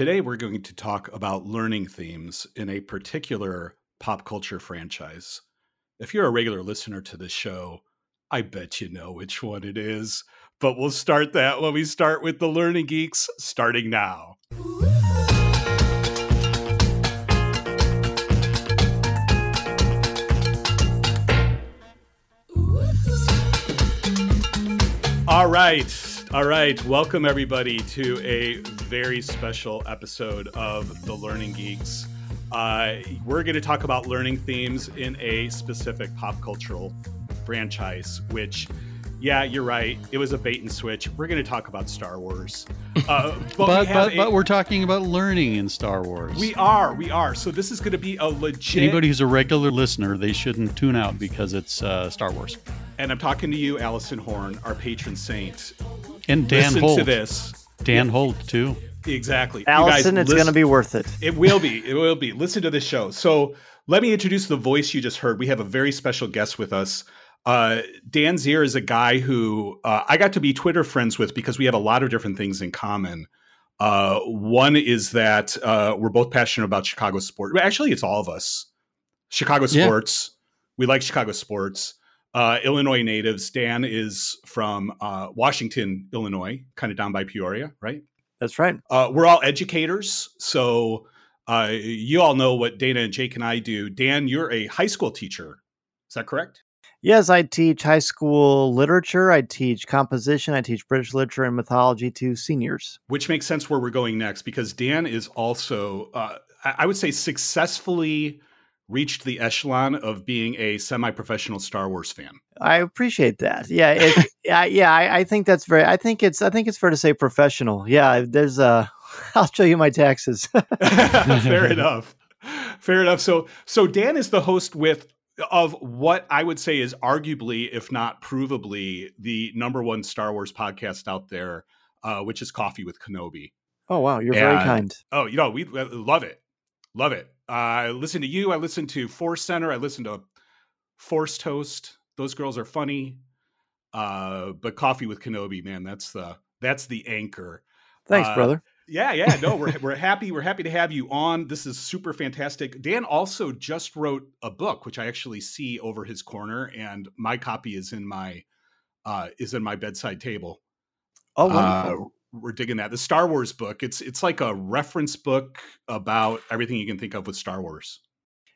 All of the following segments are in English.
Today, we're going to talk about learning themes in a particular pop culture franchise. If you're a regular listener to this show, I bet you know which one it is. But we'll start that when we start with the Learning Geeks, starting now. All right. All right. Welcome, everybody, to a very special episode of The Learning Geeks. Uh, we're going to talk about learning themes in a specific pop cultural franchise, which, yeah, you're right. It was a bait and switch. We're going to talk about Star Wars. Uh, but but, we but, a, but, we're talking about learning in Star Wars. We are. We are. So this is going to be a legit. Anybody who's a regular listener, they shouldn't tune out because it's uh, Star Wars. And I'm talking to you, Allison Horn, our patron saint. And Dan Listen Holt. to this. Dan yeah. Holt, too. Exactly. Allison, guys, it's going to be worth it. It will be. It will be. Listen to this show. So let me introduce the voice you just heard. We have a very special guest with us. Uh, Dan Zehr is a guy who uh, I got to be Twitter friends with because we have a lot of different things in common. Uh, one is that uh, we're both passionate about Chicago sports. Actually, it's all of us. Chicago sports. Yeah. We like Chicago sports. Uh, Illinois natives. Dan is from uh, Washington, Illinois, kind of down by Peoria, right? That's right. Uh, we're all educators. So uh, you all know what Dana and Jake and I do. Dan, you're a high school teacher. Is that correct? Yes, I teach high school literature. I teach composition. I teach British literature and mythology to seniors. Which makes sense where we're going next because Dan is also, uh, I would say, successfully reached the echelon of being a semi-professional Star Wars fan. I appreciate that. Yeah, it, yeah, yeah. I, I, think that's very. I think it's. I think it's fair to say professional. Yeah, there's a. I'll show you my taxes. fair enough. Fair enough. So, so Dan is the host with of what I would say is arguably, if not provably, the number one Star Wars podcast out there, uh, which is Coffee with Kenobi. Oh wow, you're and, very kind. Oh, you know we love it, love it. Uh, I listen to you. I listen to Force Center. I listen to Force Toast. Those girls are funny. Uh, but Coffee with Kenobi, man, that's the that's the anchor. Thanks, uh, brother. Yeah, yeah. No, we're we're happy. We're happy to have you on. This is super fantastic. Dan also just wrote a book, which I actually see over his corner, and my copy is in my uh, is in my bedside table. Oh, wonderful. We're digging that. The Star Wars book. It's it's like a reference book about everything you can think of with Star Wars.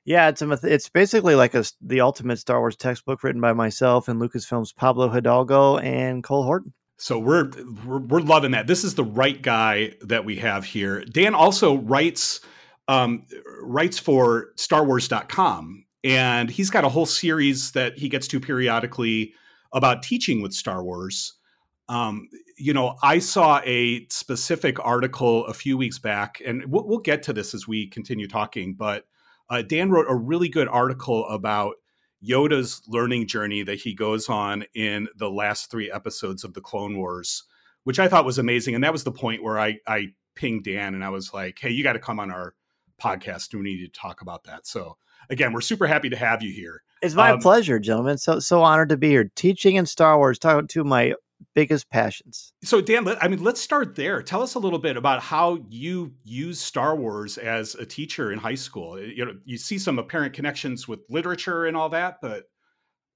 Yeah, it's a it's basically like a the ultimate Star Wars textbook written by myself and Lucasfilm's Pablo Hidalgo and Cole Horton. So we're, we're we're loving that. This is the right guy that we have here. Dan also writes um, writes for StarWars.com, and he's got a whole series that he gets to periodically about teaching with Star Wars. Um, you know, I saw a specific article a few weeks back, and we'll, we'll get to this as we continue talking. But uh, Dan wrote a really good article about Yoda's learning journey that he goes on in the last three episodes of the Clone Wars, which I thought was amazing. And that was the point where I, I pinged Dan and I was like, hey, you got to come on our podcast. We need to talk about that. So, again, we're super happy to have you here. It's my um, pleasure, gentlemen. So so honored to be here, teaching in Star Wars, talking to my biggest passions. So Dan, I mean, let's start there. Tell us a little bit about how you use Star Wars as a teacher in high school. Eh, you know, you see some apparent connections with literature and all that, but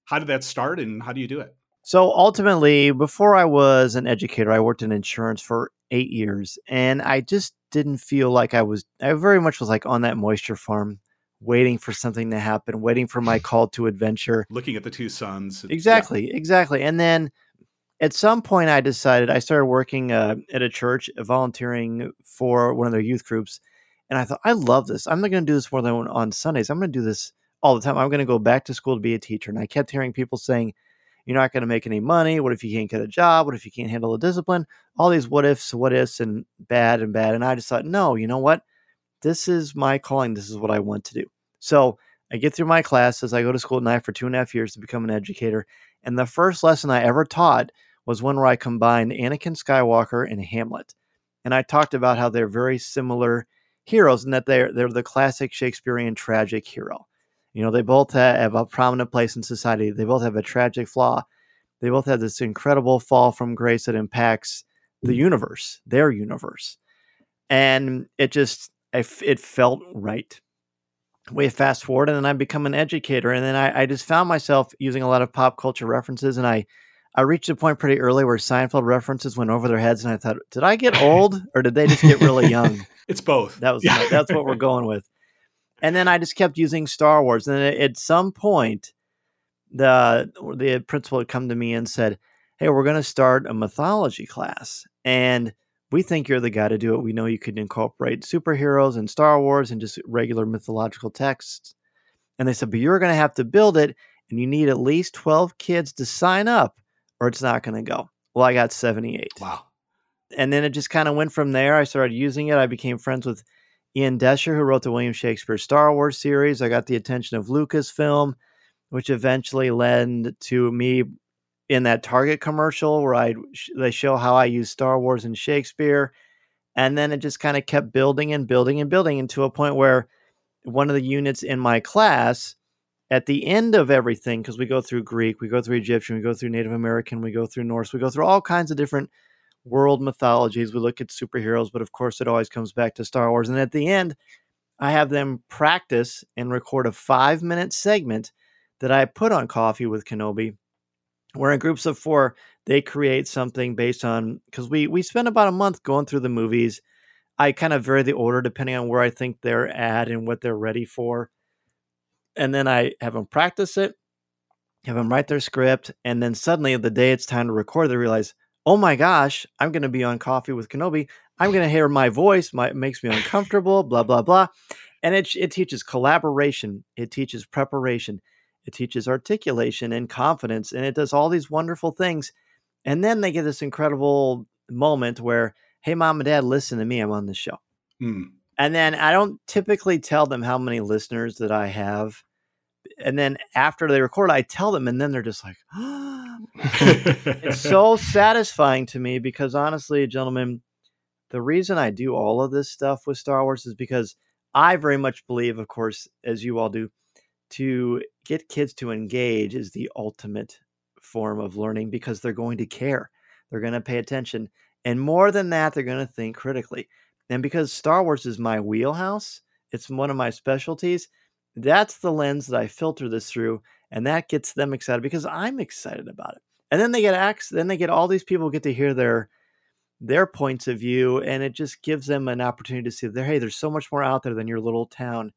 how did that start and how do you do it? So ultimately, before I was an educator, I worked in insurance for eight years, and I just didn't feel like I was. I very much was like on that moisture farm, waiting for something to happen, waiting for my call to adventure, looking at the two suns. Exactly, yeah. exactly, and then at some point i decided i started working uh, at a church uh, volunteering for one of their youth groups and i thought i love this. I'm not going to do this more than on sundays. I'm going to do this all the time. I'm going to go back to school to be a teacher. And i kept hearing people saying you're not going to make any money. What if you can't get a job? What if you can't handle the discipline? All these what ifs what ifs and bad and bad and i just thought no you know what? This is my calling. This is what i want to do. So i get through my classes. I go to school at night for two and a half years to become an educator and the first lesson i ever taught was one where I combined Anakin Skywalker and Hamlet. And I talked about how they're very similar heroes and that they're they're the classic Shakespearean tragic hero. You know, they both have a prominent place in society. They both have a tragic flaw. They both have this incredible fall from grace that impacts the mm. universe, their universe. and it just it felt right. We fast forward, and then I become an educator, and then I, I just found myself using a lot of pop culture references, and I I reached a point pretty early where Seinfeld references went over their heads, and I thought, did I get old or did they just get really young? it's both. That was yeah. that's what we're going with. And then I just kept using Star Wars, and at some point, the the principal had come to me and said, "Hey, we're going to start a mythology class, and we think you're the guy to do it. We know you could incorporate superheroes and Star Wars and just regular mythological texts." And they said, "But you're going to have to build it, and you need at least twelve kids to sign up, or it's not going to go." Well, I got seventy-eight. Wow. And then it just kind of went from there. I started using it. I became friends with Ian Doescher, who wrote the William Shakespeare Star Wars series. I got the attention of Lucasfilm which eventually led to me in that Target commercial where I they show how I use Star Wars and Shakespeare, and then it just kind of kept building and building and building into a point where one of the units in my class at the end of everything because we go through Greek, we go through Egyptian, we go through Native American, we go through Norse, we go through all kinds of different world mythologies. We look at superheroes, but of course it always comes back to Star Wars. And at the end, I have them practice and record a five minute segment that I put on Coffee with Kenobi, where in groups of four, they create something based on because we we spend about a month going through the movies. I kind of vary the order depending on where I think they're at and what they're ready for. And then I have them practice it, have them write their script, and then suddenly the day it's time to record, they realize, oh my gosh, I'm going to be on Coffee with Kenobi. I'm going to hear my voice. My, it makes me uncomfortable. Blah blah blah. And it it teaches collaboration. It teaches preparation. It teaches articulation and confidence, and it does all these wonderful things. And then they get this incredible moment where, hey, mom and dad, listen to me. I'm on the show. Mm. And then I don't typically tell them how many listeners that I have. And then after they record, I tell them, and then they're just like, it's so satisfying to me because honestly, gentlemen, the reason I do all of this stuff with Star Wars is because I very much believe, of course, as you all do, to get kids to engage is the ultimate form of learning because they're going to care. They're going to pay attention. And more than that, they're going to think critically. And because Star Wars is my wheelhouse, it's one of my specialties, that's the lens that I filter this through. And that gets them excited because I'm excited about it. And then they get access, then they get all these people get to hear their their points of view and it just gives them an opportunity to see that hey there's so much more out there than your little town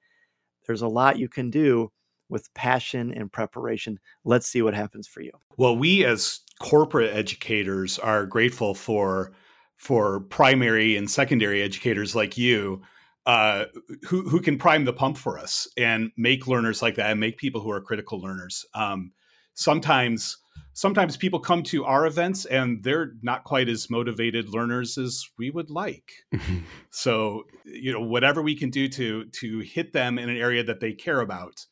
there's a lot you can do with passion and preparation. Let's see what happens for you. Well, we as corporate educators are grateful for for primary and secondary educators like you uh, who who can prime the pump for us and make learners like that and make people who are critical learners. Um, sometimes sometimes people come to our events and they're not quite as motivated learners as we would like. so you know whatever we can do to to hit them in an area that they care about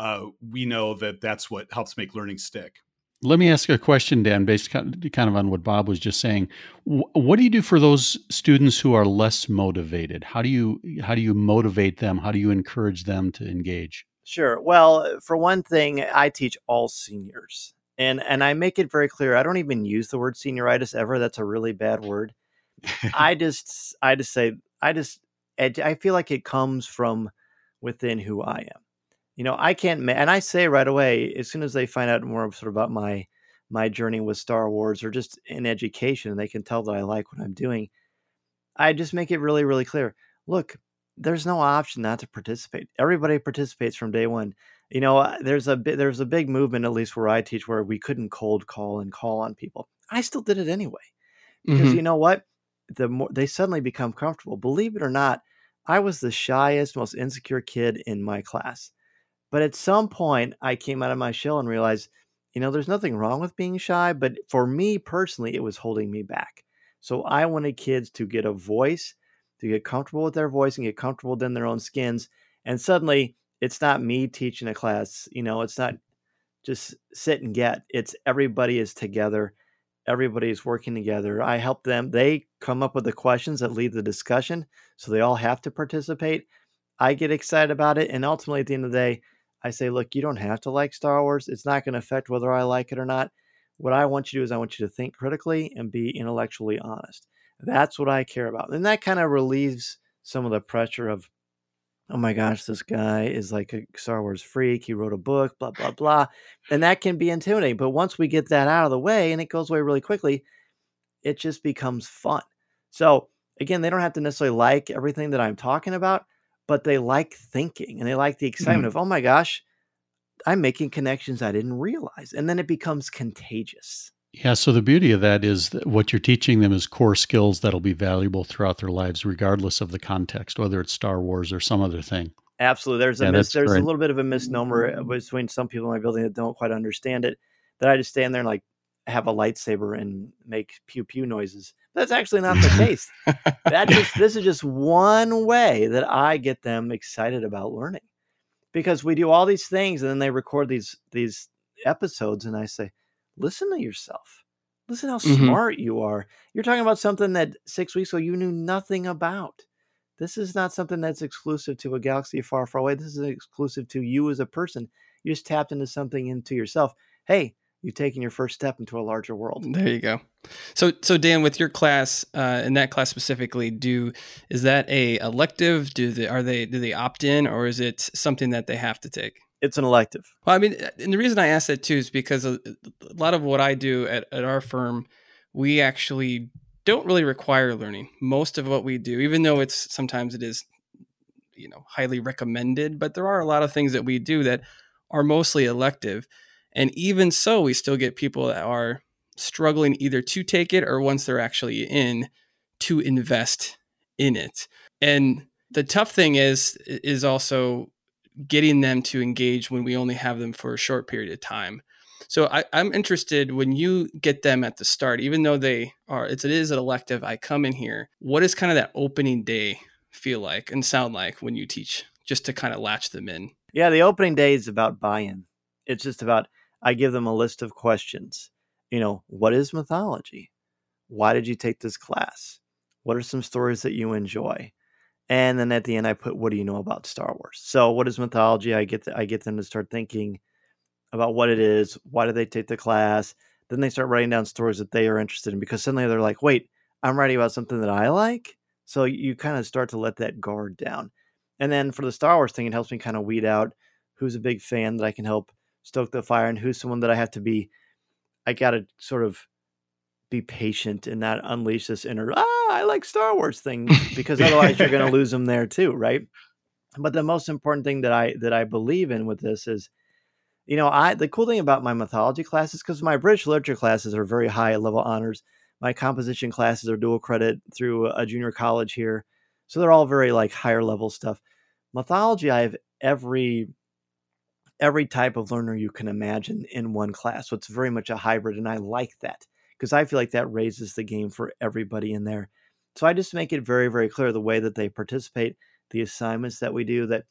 uh, we know that that's what helps make learning stick. Let me ask a question, Dan, based kind of on what Bob was just saying. What do you do for those students who are less motivated? How do you how do you motivate them? How do you encourage them to engage? Sure. Well, for one thing, I teach all seniors, and and I make it very clear. I don't even use the word senioritis ever. That's a really bad word. I just I just say I just I feel like it comes from within who I am you know, I can't, and I say right away, as soon as they find out more sort of about my my journey with Star Wars or just in education, they can tell that I like what I'm doing. I just make it really, really clear. Look, there's no option not to participate. Everybody participates from day one. You know, uh, there's a bit, there's a big movement, at least where I teach, where we couldn't cold call and call on people. I still did it anyway because mm-hmm. you know what? The more they suddenly become comfortable. Believe it or not, I was the shyest, most insecure kid in my class. But at some point, I came out of my shell and realized, you know, there's nothing wrong with being shy, but for me personally, it was holding me back. So I wanted kids to get a voice, to get comfortable with their voice and get comfortable within their own skins. And suddenly, it's not me teaching a class, you know, it's not just sit and get. It's everybody is together. Everybody is working together. I help them. They come up with the questions that lead the discussion. So they all have to participate. I get excited about it. And ultimately, at the end of the day, I say, look, you don't have to like Star Wars. It's not going to affect whether I like it or not. What I want you to do is I want you to think critically and be intellectually honest. That's what I care about. And that kind of relieves some of the pressure of, oh my gosh, this guy is like a Star Wars freak. He wrote a book, blah, blah, blah. And that can be intimidating. But once we get that out of the way and it goes away really quickly, it just becomes fun. So again, they don't have to necessarily like everything that I'm talking about, but they like thinking and they like the excitement mm-hmm. of, oh my gosh, I'm making connections I didn't realize. And then it becomes contagious. Yeah. So the beauty of that is that what you're teaching them is core skills that'll be valuable throughout their lives, regardless of the context, whether it's Star Wars or some other thing. Absolutely. There's a yeah, mis- there's great. a little bit of a misnomer between some people in my building that don't quite understand it. That I just stand there and like have a lightsaber and make pew pew noises. That's actually not the case. that just this is just one way that I get them excited about learning. Because we do all these things and then they record these these episodes and I say, listen to yourself. Listen how mm-hmm. smart you are. You're talking about something that six weeks ago you knew nothing about. This is not something that's exclusive to a galaxy far, far away. This is exclusive to you as a person. You just tapped into something into yourself. Hey, you've taken your first step into a larger world. There you go. So, so Dan, with your class, uh, in that class specifically, do is that a elective? Do they are they do they opt in, or is it something that they have to take? it's an elective. Well, I mean, and the reason I ask that too is because a, a lot of what I do at, at our firm, we actually don't really require learning. Most of what we do, even though it's sometimes it is, you know, highly recommended, but there are a lot of things that we do that are mostly elective. And even so, we still get people that are struggling either to take it or once they're actually in to invest in it. And the tough thing is is also getting them to engage when we only have them for a short period of time. So I, am interested when you get them at the start, even though they are it's it is an elective. I come in here. What does kind of that opening day feel like and sound like when you teach, just to kind of latch them in? Yeah, the opening day is about buy-in. It's just about I give them a list of questions. You know, what is mythology? Why did you take this class? What are some stories that you enjoy? and then at the end I put what do you know about Star Wars? So what is mythology? I get the, I get them to start thinking about what it is, why do they take the class? Then they start writing down stories that they are interested in because suddenly they're like, "Wait, I'm writing about something that I like." So you kind of start to let that guard down. And then for the Star Wars thing, it helps me kind of weed out who's a big fan that I can help stoke the fire and who's someone that I have to be I got to sort of be patient and not unleash this inner ah I like Star Wars thing because otherwise you're going to lose them there too, right? But the most important thing that I that I believe in with this is, you know, I the cool thing about my mythology classes because my British literature classes are very high level honors. My composition classes are dual credit through a junior college here, so they're all very like higher level stuff. Mythology, I have every every type of learner you can imagine in one class. So it's very much a hybrid, and I like that because I feel like that raises the game for everybody in there. So I just make it very, very clear the way that they participate, the assignments that we do. That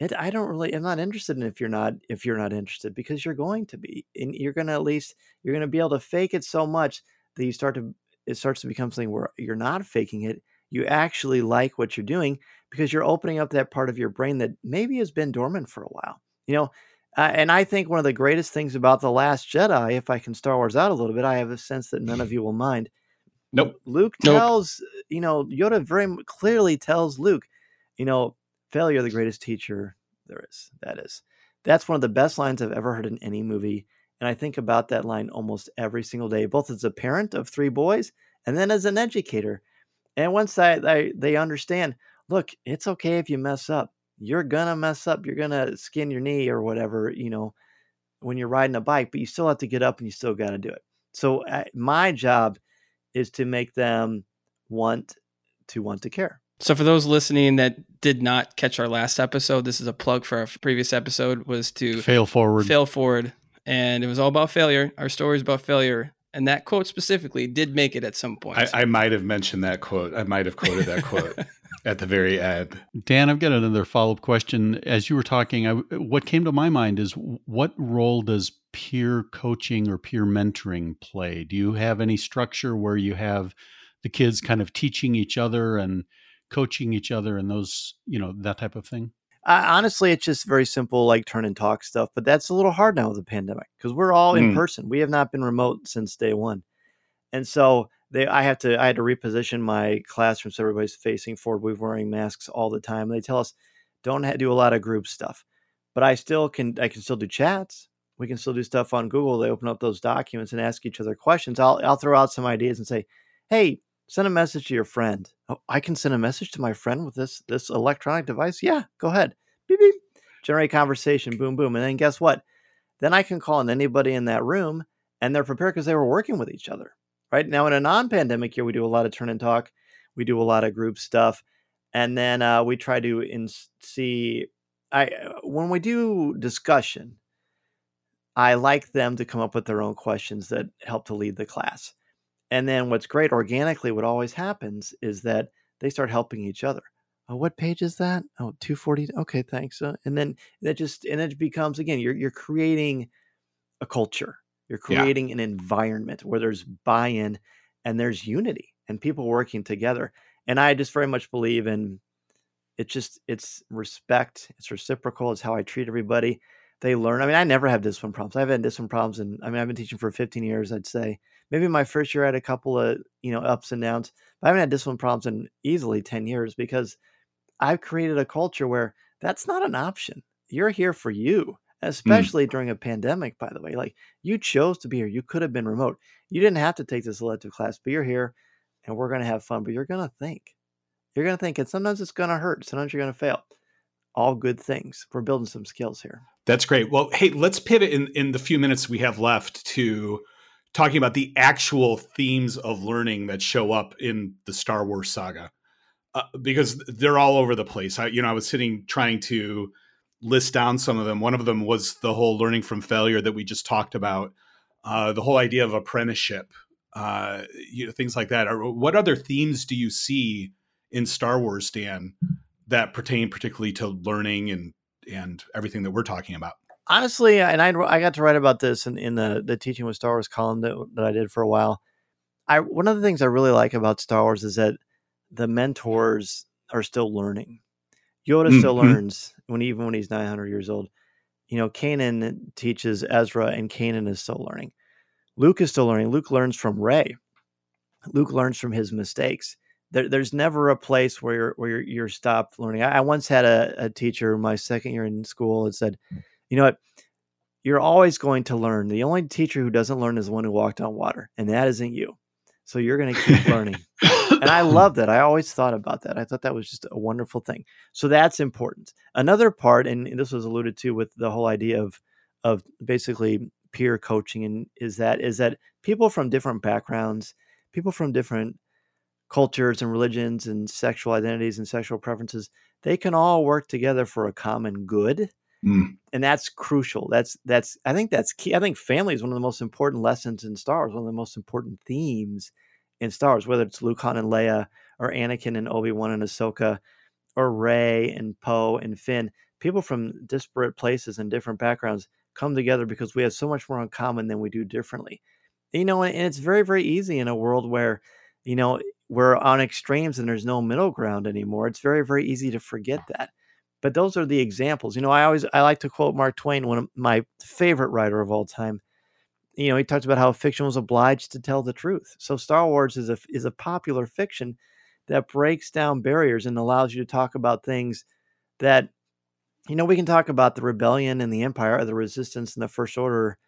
it, I don't really, I'm not interested in if you're not if you're not interested because you're going to be, and you're going to at least you're going to be able to fake it so much that you start to it starts to become something where you're not faking it. You actually like what you're doing because you're opening up that part of your brain that maybe has been dormant for a while. You know, uh, and I think one of the greatest things about The Last Jedi, if I can Star Wars out a little bit, I have a sense that none of you will mind. Nope. Luke tells, nope. you know, Yoda very clearly tells Luke, you know, failure the greatest teacher there is. That is. That's one of the best lines I've ever heard in any movie. And I think about that line almost every single day, both as a parent of three boys and then as an educator. And once I, I they understand, look, it's okay if you mess up you're gonna mess up. You're gonna skin your knee or whatever, you know, when you're riding a bike, but you still have to get up and you still got to do it. So uh, my job is to make them want to want to care. So for those listening that did not catch our last episode, this is a plug for our previous episode was to fail forward. Fail forward. And it was all about failure. Our story is about failure. And that quote specifically did make it at some point. I, I might have mentioned that quote. I might have quoted that quote. at the very end. Dan, I've got another follow up question. As you were talking, I, what came to my mind is what role does peer coaching or peer mentoring play? Do you have any structure where you have the kids kind of teaching each other and coaching each other and those, you know, that type of thing? Uh, honestly, it's just very simple, like turn and talk stuff. But that's a little hard now with the pandemic because we're all mm. in person. We have not been remote since day one. And so they I have to I had to reposition my classroom so everybody's facing forward. We're wearing masks all the time. They tell us don't do a lot of group stuff, but I still can I can still do chats. We can still do stuff on Google. They open up those documents and ask each other questions. I'll I'll throw out some ideas and say, hey, send a message to your friend. Oh, I can send a message to my friend with this this electronic device. Yeah, go ahead. Beep beep. Generate conversation. Boom boom. And then guess what? Then I can call on anybody in that room, and they're prepared because they were working with each other right now in a non-pandemic year we do a lot of turn and talk we do a lot of group stuff and then uh, we try to in- see i uh, when we do discussion i like them to come up with their own questions that help to lead the class and then what's great organically what always happens is that they start helping each other oh what page is that oh 240 okay thanks uh, and then that just and it becomes again you're you're creating a culture you're Yeah. creating an environment where there's buy in and there's unity and people working together. And I just very much believe in it just it's respect, it's reciprocal, it's how I treat everybody. They learn. I mean, I never have discipline problems. I've had discipline problems and I mean I've been teaching for 15 years, I'd say. Maybe my first year I had a couple of, you know, ups and downs, but I haven't had discipline problems in easily 10 years because I've created a culture where that's not an option. You're here for you, mm. especially during a pandemic, by the way. Like you chose to be here. You could have been remote. You didn't have to take this elective class, but you're here and we're going to have fun. But you're going to think. You're going to think. And sometimes it's going to hurt. Sometimes you're going to fail. All good things. We're building some skills here. That's great. Well, hey, let's pivot in, in the few minutes we have left to talking about the actual themes of learning that show up in the Star Wars saga, uh, because they're all over the place. I, you know, I was sitting trying to list down some of them. One of them was the whole learning from failure that we just talked about, uh, the whole idea of apprenticeship, uh, you know, things like that. What other themes do you see in Star Wars, Dan, that pertain particularly to learning and and everything that we're talking about? Honestly, and I I got to write about this in, in the the teaching with Star Wars column that, that I did for a while. I one of the things I really like about Star Wars is that the mentors are still learning. Yoda still Mhm. learns when even when he's 900 years old. You know, Kanan teaches Ezra, and Kanan is still learning. Luke is still learning. Luke learns from Rey. Luke learns from his mistakes. There, there's never a place where you're where you're, you're stopped learning. I, I once had a, a teacher my second year in school that said, "You know what? You're always going to learn. The only teacher who doesn't learn is the one who walked on water, and that isn't you. So you're going to keep learning." and I love that. I always thought about that. I thought that was just a wonderful thing. So that's important. Another part, and this was alluded to with the whole idea of of basically peer coaching, and is that is that people from different backgrounds, people from different cultures and religions and sexual identities and sexual preferences, they can all work together for a common good Mm. and that's crucial. That's that's I think that's key. I think family is one of the most important lessons in Star Wars, one of the most important themes in Star Wars, whether it's Luke Han and Leia, or Anakin and Obi Wan and Ahsoka, or Rey and Poe and Finn. People from disparate places and different backgrounds come together because we have so much more in common than we do differently. You know, and it's very very easy in a world where, you know, we're on extremes and there's no middle ground anymore. It's very very easy to forget that but those are the examples. You know, I always I like to quote Mark Twain, one of my favorite writer of all time. You know, he talked about how fiction was obliged to tell the truth. So Star Wars is a is a popular fiction that breaks down barriers and allows you to talk about things that you know we can talk about the rebellion and the empire or the resistance and the first order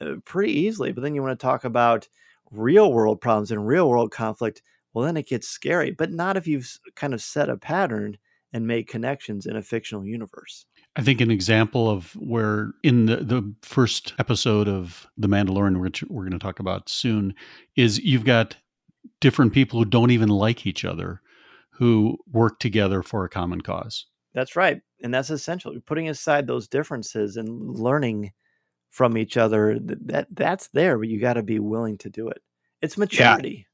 uh, pretty easily but then you want to talk about real world problems and real world conflict well then it gets scary but not if you've kind of set a pattern and make connections in a fictional universe I think an example of where in the, the first episode of The Mandalorian, which we're going to talk about soon, is you've got different people who don't even like each other who work together for a common cause. That's right. And that's essential. Putting aside those differences and learning from each other, that that's there, but you got to be willing to do it. It's maturity.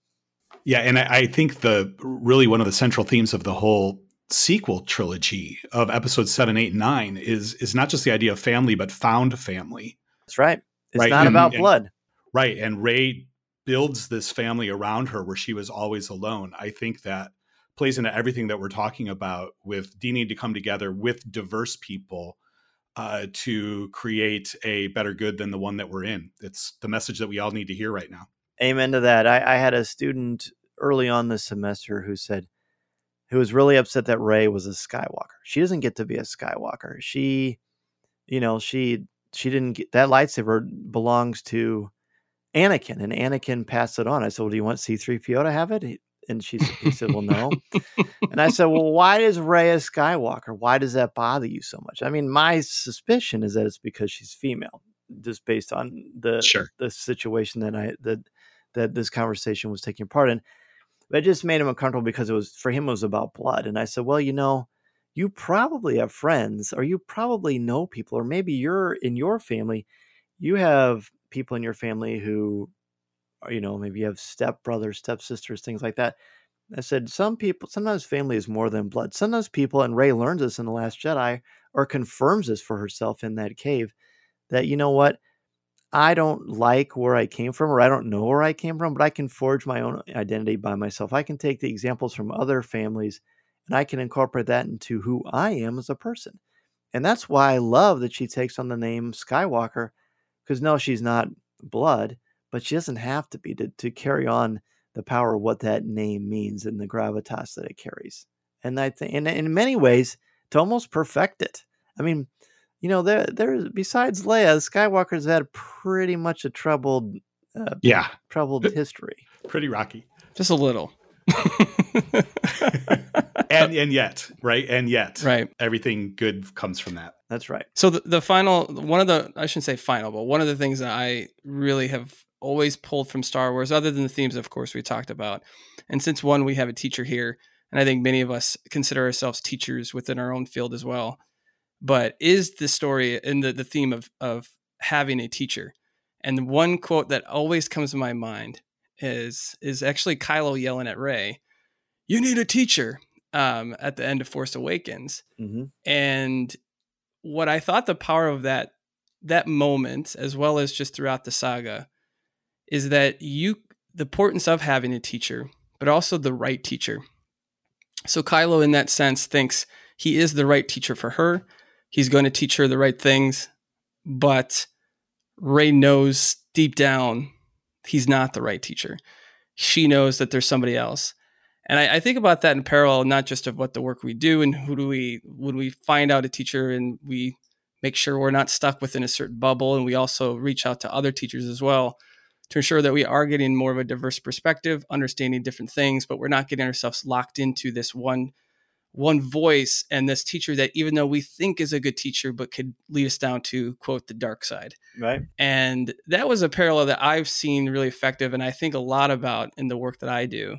Yeah, and I, I think the really one of the central themes of the whole sequel trilogy of episodes seven, eight, nine is is not just the idea of family, but found family. That's right. It's Right, not and- about and- blood. Right. And Rey builds this family around her where she was always alone. I think that plays into everything that we're talking about with needing to come together with diverse people uh, to create a better good than the one that we're in. It's the message that we all need to hear right now. Amen to that. I, I had a student early on this semester who said, who was really upset that Rey was a Skywalker. She doesn't get to be a Skywalker. She, you know, she she didn't get that lightsaber belongs to Anakin, and Anakin passed it on. I said, "Well, do you want C-3PO to have it?" He, and she he said, "Well, no." and I said, "Well, why is Rey a Skywalker? Why does that bother you so much?" I mean, my suspicion is that it's because she's female, just based on the Sure. the situation that I that that this conversation was taking part in. But it just made him uncomfortable because it was for him it was about blood. And I said, Well, you know, you probably have friends or you probably know people, or maybe you're in your family, you have people in your family who are, you know, maybe you have step brothers, step things like that. I said, some people, sometimes family is more than blood. Sometimes people, and Rey learns this in The Last Jedi, or confirms this for herself in that cave, that, you know what, I don't like where I came from, or I don't know where I came from, but I can forge my own identity by myself. I can take the examples from other families and I can incorporate that into who I am as a person. And that's why I love that she takes on the name Skywalker, because no, she's not blood, but she doesn't have to be to, to carry on the power of what that name means and the gravitas that it carries. And I think, and in many ways, to almost perfect it. I mean, you know, there, there. Besides Leia, Skywalker's had pretty much a troubled, uh, Yeah, troubled history. pretty rocky. Just a little. And and yet, right? And yet, right. everything good comes from that. That's right. So the, the final one of the I shouldn't say final, but one of the things that I really have always pulled from Star Wars, other than the themes, of course, we talked about, and since one we have a teacher here, and I think many of us consider ourselves teachers within our own field as well, but is the story and the, the theme of of having a teacher. And one quote that always comes to my mind is is actually Kylo yelling at Rey, "You need a teacher." Um, at the end of Force Awakens, hmm and what I thought the power of that that moment, as well as just throughout the saga, is that you the importance of having a teacher, but also the right teacher. So Kylo, in that sense, thinks he is the right teacher for her. He's going to teach her the right things, but Rey knows deep down he's not the right teacher. She knows that there's somebody else. And I, I, think about that in parallel, not just of what the work we do and who do we when we find out a teacher and we make sure we're not stuck within a certain bubble, and we also reach out to other teachers as well to ensure that we are getting more of a diverse perspective, understanding different things, but we're not getting ourselves locked into this one one voice and this teacher that even though we think is a good teacher but could lead us down to quote the dark side. Right. And that was a parallel that i've seen really effective and i think a lot about in the work that i do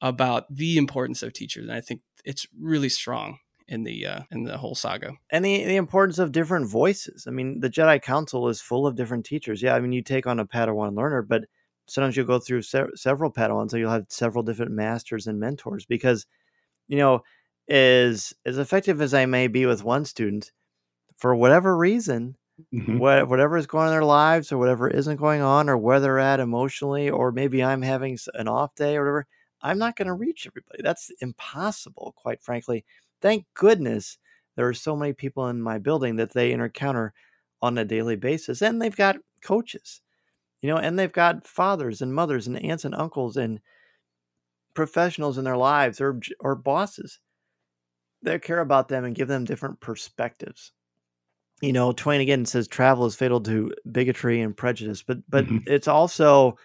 about the importance of teachers and i think it's really strong in the uh, in the whole saga. And the, the importance of different voices. I mean the jedi council is full of different teachers. Yeah i mean you take on a padawan learner but sometimes you'll go through se- several padawans so you'll have several different masters and mentors because you know as as effective as i may be with one student for whatever reason Mhm. what, whatever is going on in their lives or whatever isn't going on or where they're at emotionally or maybe i'm having an off day or whatever i'm not going to reach everybody. That's impossible quite frankly. Thank goodness there are so many people in my building that they encounter on a daily basis and they've got coaches you know and they've got fathers and mothers and aunts and uncles and professionals in their lives or or bosses that care about them and give them different perspectives you know twain again says travel is fatal to bigotry and prejudice but but Mhm. it's also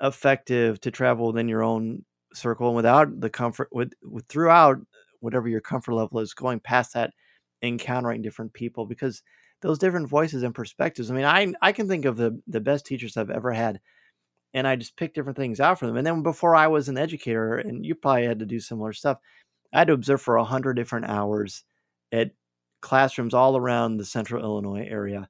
effective to travel within your own circle and without the comfort with, with throughout whatever your comfort level is going past that encountering different people because those different voices and perspectives i mean i i can think of the the best teachers i've ever had and i just pick different things out from them and then before i was an educator and you probably had to do similar stuff i had to observe for a hundred different hours at classrooms all around the central illinois area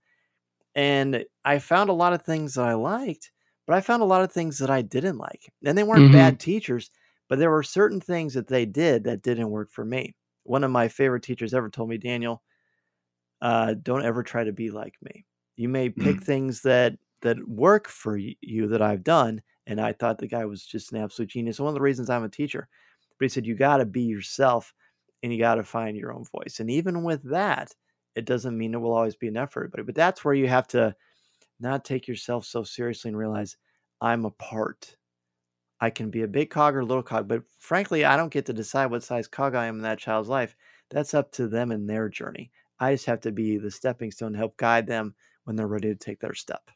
and i found a lot of things that i liked but i found a lot of things that i didn't like and they weren't Mhm. bad teachers but there were certain things that they did that didn't work for me. One of my favorite teachers ever told me daniel uh, don't ever try to be like me. You may pick things that that work for you that i've done and i thought the guy was just an absolute genius. One of the reasons i'm a teacher but he said you got to be yourself and you got to find your own voice and even with that it doesn't mean it will always be enough for everybody but that's where you have to not take yourself so seriously and realize I'm a part. I can be a big cog or a little cog, but frankly, I don't get to decide what size cog I am in that child's life. That's up to them and their journey. I just have to be the stepping stone to help guide them when they're ready to take their step.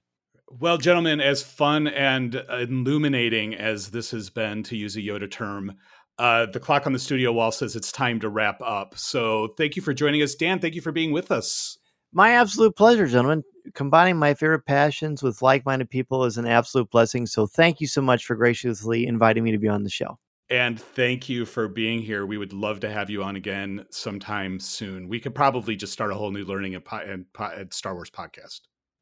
Well, gentlemen, as fun and uh, illuminating as this has been, to use a Yoda term, uh, the clock on the studio wall says it's time to wrap up. So thank you for joining us. Dan, thank you for being with us. My absolute pleasure, gentlemen. Combining my favorite passions with like minded people is an absolute blessing. So thank you so much for graciously inviting me to be on the show. And thank you for being here. We would love to have you on again sometime soon. We could probably just start a whole new learning and, and, and Star Wars podcast.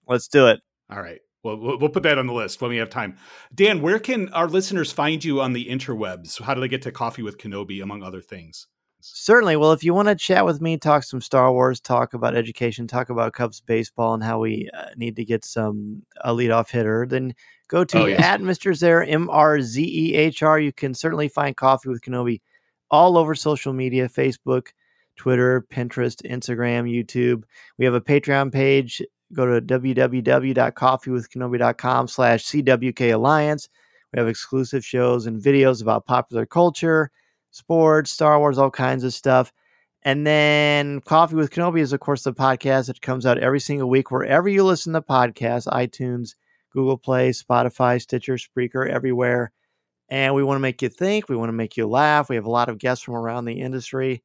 Let's do it. All right. Well, we'll put that on the list when we have time. Dan, where can our listeners find you on the interwebs? How do they get to Coffee with Kenobi, among other things? Certainly. Well, if you want to chat with me, talk some Star Wars, talk about education, talk about Cubs baseball and how we uh, need to get some a leadoff hitter, then go to oh, at Mr. Zehr, M R Z E H R. You can certainly find Coffee with Kenobi all over social media Facebook, Twitter, Pinterest, Instagram, YouTube. We have a Patreon page go to www.coffeewithkenobi.com slash CWK Alliance. We have exclusive shows and videos about popular culture, sports, Star Wars, all kinds of stuff. And then Coffee with Kenobi is, of course, the podcast that comes out every single week wherever you listen to podcasts, iTunes, Google Play, Spotify, Stitcher, Spreaker, everywhere. And we want to make you think. We want to make you laugh. We have a lot of guests from around the industry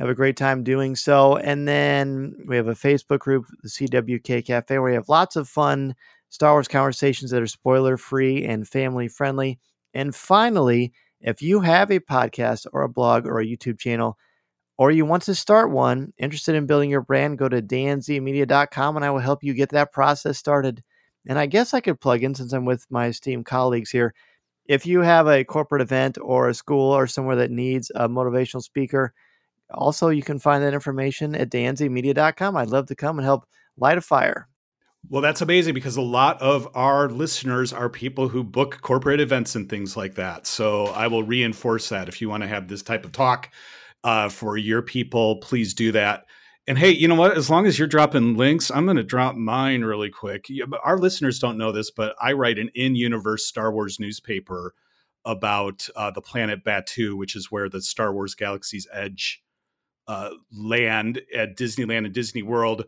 have a great time doing so. And then we have a Facebook group, the CWK Cafe, where we have lots of fun Star Wars conversations that are spoiler free and family friendly. And finally, if you have a podcast or a blog or a YouTube channel, or you want to start one, interested in building your brand, go to danzmedia.com and I will help you get that process started. And I guess I could plug in since I'm with my esteemed colleagues here. If you have a corporate event or a school or somewhere that needs a motivational speaker, also, you can find that information at danzmedia.com. I'd love to come and help light a fire. Well, that's amazing because a lot of our listeners are people who book corporate events and things like that. So I will reinforce that. If you want to have this type of talk uh, for your people, please do that. And hey, you know what? As long as you're dropping links, I'm going to drop mine really quick. Our listeners don't know this, but I write an in universe Star Wars newspaper about uh, the planet Batuu, which is where the Star Wars Galaxy's Edge uh, land at Disneyland and Disney World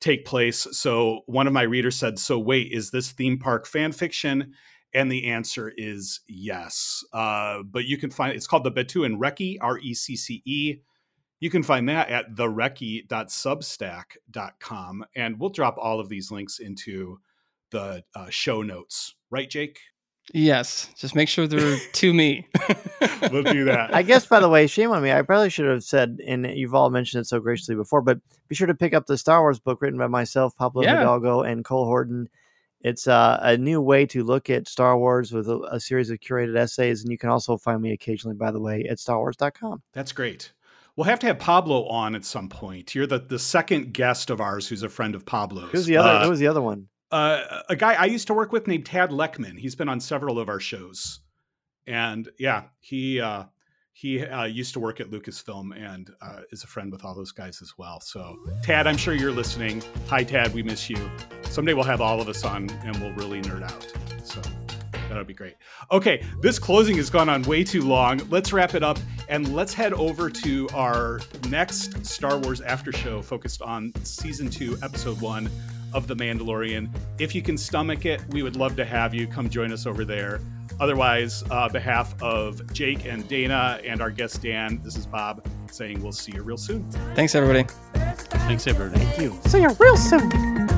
take place. So one of my readers said, "So wait, is this theme park fan fiction?" And the answer is yes. Uh, but you can find it's called the Batuuan Recce, R E C C E. You can find that at therecce.substack.com. And we'll drop all of these links into the uh, show notes. Right, Jake? Yes, just make sure they're to me. we'll do that. I guess, by the way, shame on me. I probably should have said, and you've all mentioned it so graciously before, but be sure to pick up the Star Wars book written by myself, Pablo yeah. Hidalgo, and Cole Horton. It's uh, a new way to look at Star Wars with a, a, series of curated essays, and you can also find me occasionally, by the way, at StarWars.com. That's great. We'll have to have Pablo on at some point. You're the, the second guest of ours who's a friend of Pablo's. Who's the other? Uh, who was the other one? Uh, a guy I used to work with named Tad Leckman. He's been on several of our shows, and yeah, he uh, he uh, used to work at Lucasfilm and uh, is a friend with all those guys as well. So, Tad, I'm sure you're listening. Hi, Tad. We miss you. Someday we'll have all of us on, and we'll really nerd out. So. That'll be great. Okay, this closing has gone on way too long. Let's wrap it up and let's head over to our next Star Wars after show focused on season two, episode one, of The Mandalorian. If you can stomach it, we would love to have you come join us over there. Otherwise, uh, behalf of Jake and Dana and our guest Dan, this is Bob saying we'll see you real soon. Thanks, everybody. Thanks, everybody. Thank you. See you real soon.